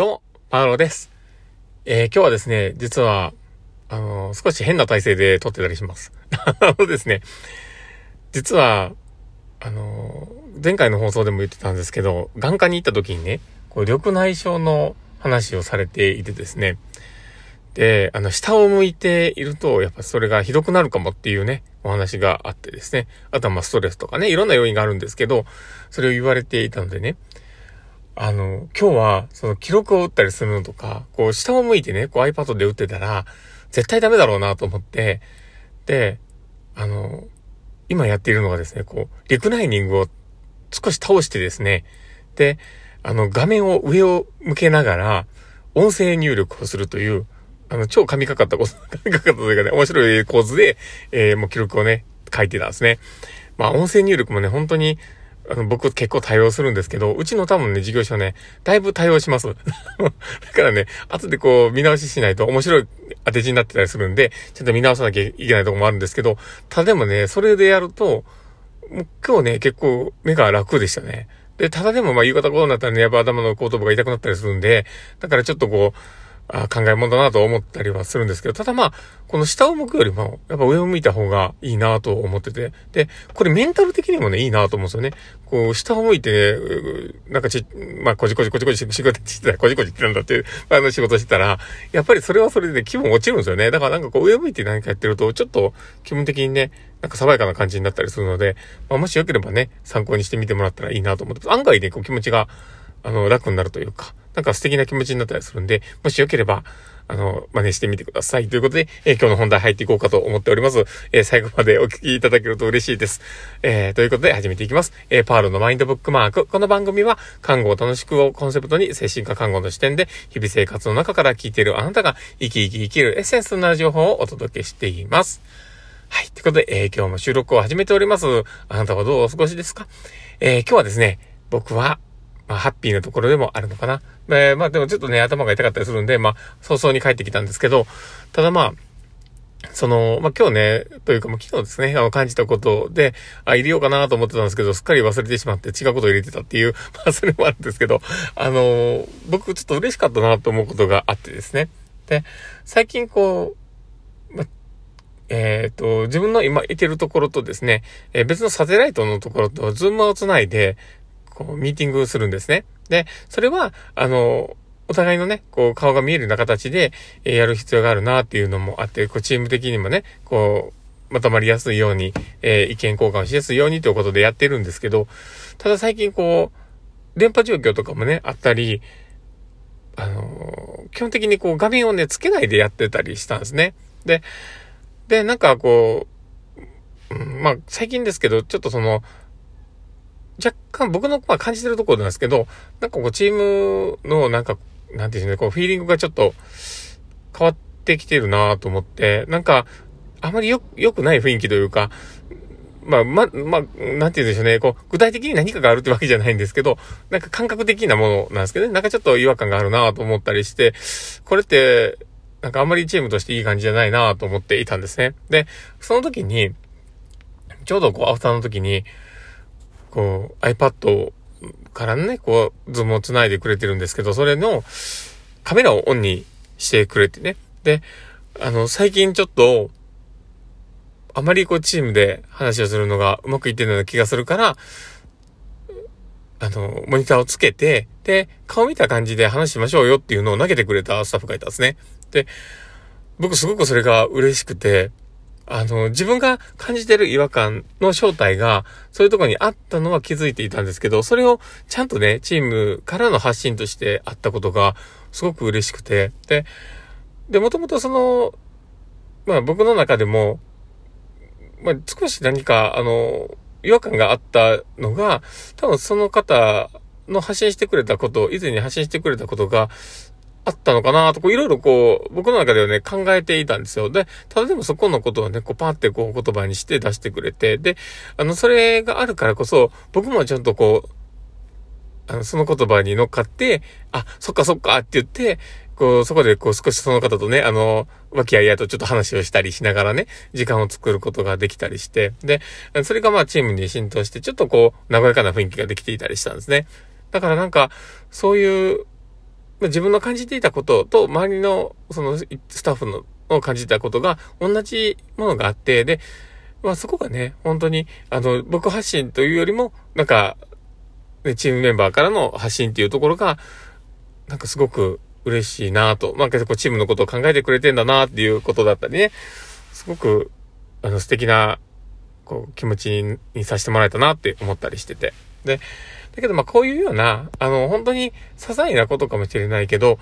どうも、パウロです。えー、今日はですね、実は、あのー、少し変な体勢で撮ってたりします。あのですね、実は、あのー、前回の放送でも言ってたんですけど、眼科に行った時にね、こう、緑内障の話をされていてですね、で、あの、下を向いていると、やっぱそれがひどくなるかもっていうね、お話があってですね、あとはまあストレスとかね、いろんな要因があるんですけど、それを言われていたのでね、あの、今日は、その記録を打ったりするのとか、こう、下を向いてね、こう iPad で打ってたら、絶対ダメだろうなと思って、で、あの、今やっているのがですね、こう、リクライニングを少し倒してですね、で、あの、画面を上を向けながら、音声入力をするという、あの、超神かかったこと、神かかったというかね、面白い構図で、えー、もう記録をね、書いてたんですね。まあ、音声入力もね、本当に、あの、僕結構対応するんですけど、うちの多分ね、事業所ね、だいぶ対応します。だからね、後でこう見直ししないと面白い当て字になってたりするんで、ちょっと見直さなきゃいけないとこもあるんですけど、ただでもね、それでやると、もう今日ね、結構目が楽でしたね。で、ただでもまあ夕方頃になったらね、やっぱ頭の後頭部が痛くなったりするんで、だからちょっとこう、あ考え物だなと思ったりはするんですけど、ただまあ、この下を向くよりも、やっぱ上を向いた方がいいなと思ってて、で、これメンタル的にもね、いいなと思うんですよね。こう、下を向いてね、なんかち、まあ、こじこじこじこじ仕事してたら、こじこじってなんだっていう、あの仕事してたら、やっぱりそれはそれで、ね、気分落ちるんですよね。だからなんかこう、上を向いて何かやってると、ちょっと気分的にね、なんか爽やかな感じになったりするので、まあ、もしよければね、参考にしてみてもらったらいいなと思って案外ね、こう気持ちが、あの、楽になるというか、なんか素敵な気持ちになったりするんで、もしよければ、あの、真似してみてください。ということで、えー、今日の本題入っていこうかと思っております。えー、最後までお聞きいただけると嬉しいです。えー、ということで始めていきます。えパールのマインドブックマーク。この番組は、看護を楽しくをコンセプトに、精神科看護の視点で、日々生活の中から聞いているあなたが、生き生き生きるエッセンスな情報をお届けしています。はい。ということで、え今日も収録を始めております。あなたはどうお過ごしですか？え今日はですね、僕は、まあ、ハッピーなところでもあるのかな。えー、まあ、でもちょっとね、頭が痛かったりするんで、まあ、早々に帰ってきたんですけど、ただまあ、その、まあ、今日ね、というかもう昨日ですね、あの、感じたことで、あ、入れようかなと思ってたんですけど、すっかり忘れてしまって違うことを入れてたっていう、まあ、それもあるんですけど、あの僕ちょっと嬉しかったなと思うことがあってですね。で、最近こう、まえっ、ー、と、自分の今いてるところとですね、えー、別のサテライトのところとズームをつないで、こう、ミーティングするんですね。で、それは、あの、お互いのね、こう、顔が見えるような形で、え、やる必要があるなっていうのもあって、こう、チーム的にもね、こう、まとまりやすいように、えー、意見交換しやすいようにということでやってるんですけど、ただ最近こう、電波状況とかもね、あったり、あのー、基本的にこう、画面をね、つけないでやってたりしたんですね。で、で、なんかこう、うん、まあ、最近ですけど、ちょっとその、若干僕のまあ感じてるところなんですけど、なんかこうチームのなんか、なんていうんですかね、こうフィーリングがちょっと変わってきてるなと思って、なんか、あまりよ、良くない雰囲気というか、まあ、ま、まあ、なんて言うんでしょうね。こう、具体的に何かがあるってわけじゃないんですけど、なんか感覚的なものなんですけどね。なんかちょっと違和感があるなと思ったりして、これって、なんかあんまりチームとしていい感じじゃないなと思っていたんですね。で、その時に、ちょうどこう、アフターの時に、こう iPad からね、こう、ズームを繋いでくれてるんですけど、それのカメラをオンにしてくれてね。で、あの、最近ちょっと、あまりこうチームで話をするのがうまくいってるような気がするから、あの、モニターをつけて、で、顔見た感じで話しましょうよっていうのを投げてくれたスタッフがいたんですね。で、僕すごくそれが嬉しくて、あの、自分が感じてる違和感の正体が、そういうとこにあったのは気づいていたんですけど、それをちゃんとね、チームからの発信としてあったことが、すごく嬉しくて、で、で、もともとその、まあ僕の中でも、まあ少し何か、あの、違和感があったのが、多分その方の発信してくれたこと、以前に発信してくれたことが、あったのかなと、こう、いろいろこう、僕の中ではね、考えていたんですよ。で、ただでもそこのことをね、こう、パーってこう、言葉にして出してくれて、で、あの、それがあるからこそ、僕もちゃんとこう、あの、その言葉に乗っかって、あ、そっかそっかって言って、こう、そこでこう、少しその方とね、あの、和気あいあいとちょっと話をしたりしながらね、時間を作ることができたりして、で、それがまあチームに浸透して、ちょっとこう、和やかな雰囲気ができていたりしたんですね。だからなんか、そういう自分の感じていたことと周りのそのスタッフのを感じたことが同じものがあって、で、まあそこがね、本当に、あの、僕発信というよりも、なんか、ね、チームメンバーからの発信っていうところが、なんかすごく嬉しいなと、なんかこうチームのことを考えてくれてんだなっていうことだったりね、すごく、あの素敵な、こう気持ちにさせてもらえたなって思ったりしてて。で、だけどまあこういうような、あの本当に些細なことかもしれないけど、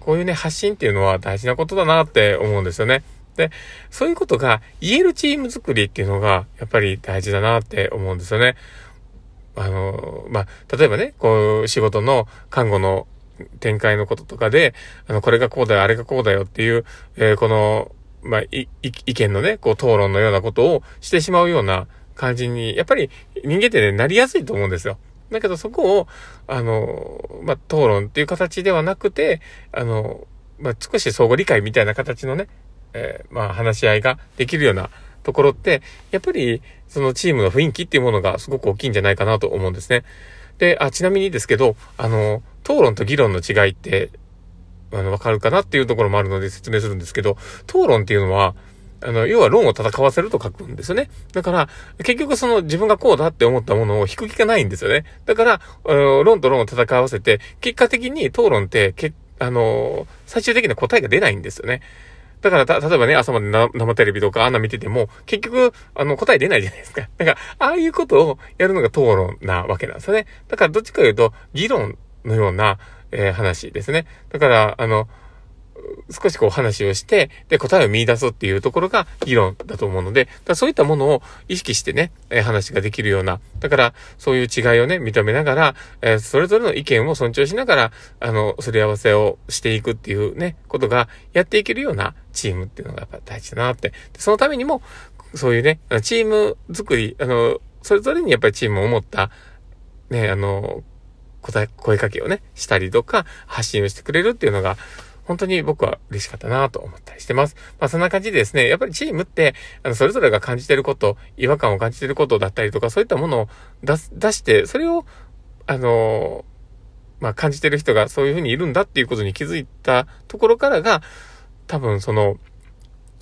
こういうね、発信っていうのは大事なことだなって思うんですよね。で、そういうことが言えるチーム作りっていうのが、やっぱり大事だなって思うんですよね。あの、まあ、例えばね、こう、仕事の看護の展開のこととかで、あの、これがこうだよ、あれがこうだよっていう、えー、この、まあ、意見のね、こう、討論のようなことをしてしまうような感じに、やっぱり人間ってね、なりやすいと思うんですよ。だけどそこを、あの、まあ、討論っていう形ではなくて、あの、まあ、少し相互理解みたいな形のね、えー、まあ、話し合いができるようなところって、やっぱり、そのチームの雰囲気っていうものがすごく大きいんじゃないかなと思うんですね。で、あ、ちなみにですけど、あの、討論と議論の違いって、あの、わかるかなっていうところもあるので説明するんですけど、討論っていうのは、あの、要は論を戦わせると書くんですよね。だから、結局その自分がこうだって思ったものを引く気がないんですよね。だから、あの論と論を戦わせて、結果的に討論って、けあの、最終的な答えが出ないんですよね。だから、た、例えばね、朝まで生テレビとかあんな見てても、結局、あの、答え出ないじゃないですか。だから、ああいうことをやるのが討論なわけなんですよね。だから、どっちか言うと、議論のような、えー、話ですね。だから、あの、少しこう話をして、で、答えを見出すっていうところが議論だと思うので、だそういったものを意識してね、え、話ができるような、だからそういう違いをね、認めながら、え、それぞれの意見を尊重しながら、あの、すり合わせをしていくっていうね、ことがやっていけるようなチームっていうのがやっぱ大事だなって。そのためにも、そういうね、チーム作り、あの、それぞれにやっぱりチームを持った、ね、あの、答え、声かけをね、したりとか、発信をしてくれるっていうのが、本当に僕は嬉しかったなと思ったりしてます。まあそんな感じでですね、やっぱりチームって、あの、それぞれが感じてること、違和感を感じてることだったりとか、そういったものを出、出して、それを、あのまあ感じてる人がそういうふうにいるんだっていうことに気づいたところからが、多分その、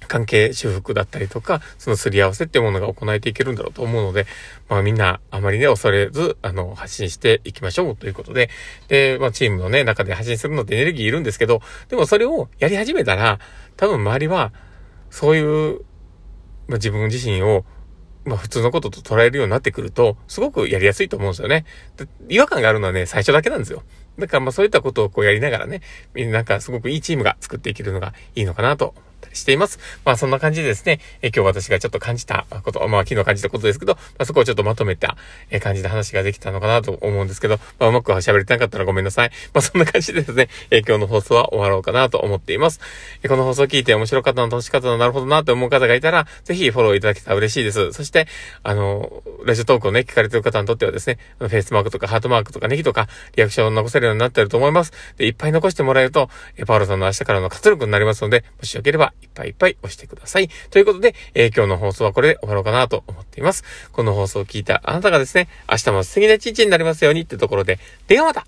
関係修復だったりとか、そのすり合わせっていうものが行えていけるんだろうと思うので、まあみんなあまりね、恐れず、あの、発信していきましょうということで、で、まあチームのね、中で発信するのってエネルギーいるんですけど、でもそれをやり始めたら、多分周りは、そういう、まあ自分自身を、まあ普通のことと捉えるようになってくると、すごくやりやすいと思うんですよね。違和感があるのはね、最初だけなんですよ。だからまあそういったことをこうやりながらね、みんななんかすごくいいチームが作っていけるのがいいのかなとしています。まあそんな感じでですね、え今日私がちょっと感じたこと、まあ昨日感じたことですけど、まあそこをちょっとまとめた、え感じで話ができたのかなと思うんですけど、まあうまく喋れてなかったらごめんなさい。まあそんな感じでですね、え今日の放送は終わろうかなと思っています。えこの放送を聞いて面白かったの楽しかったのなるほどなと思う方がいたら、ぜひフォローいただけたら嬉しいです。そして、あの、ラジオトークをね、聞かれてる方にとってはですね、フェイスマークとかハートマークとかネギとか、リアクションを残せるようになってると思います。で、いっぱい残してもらえると、えパウロさんの明日からの活力になりますので、もしよければいっぱいいっぱい押してください。ということで、えー、今日の放送はこれで終わろうかなと思っています。この放送を聞いたあなたがですね、明日も素敵な一日になりますようにってところで、ではまた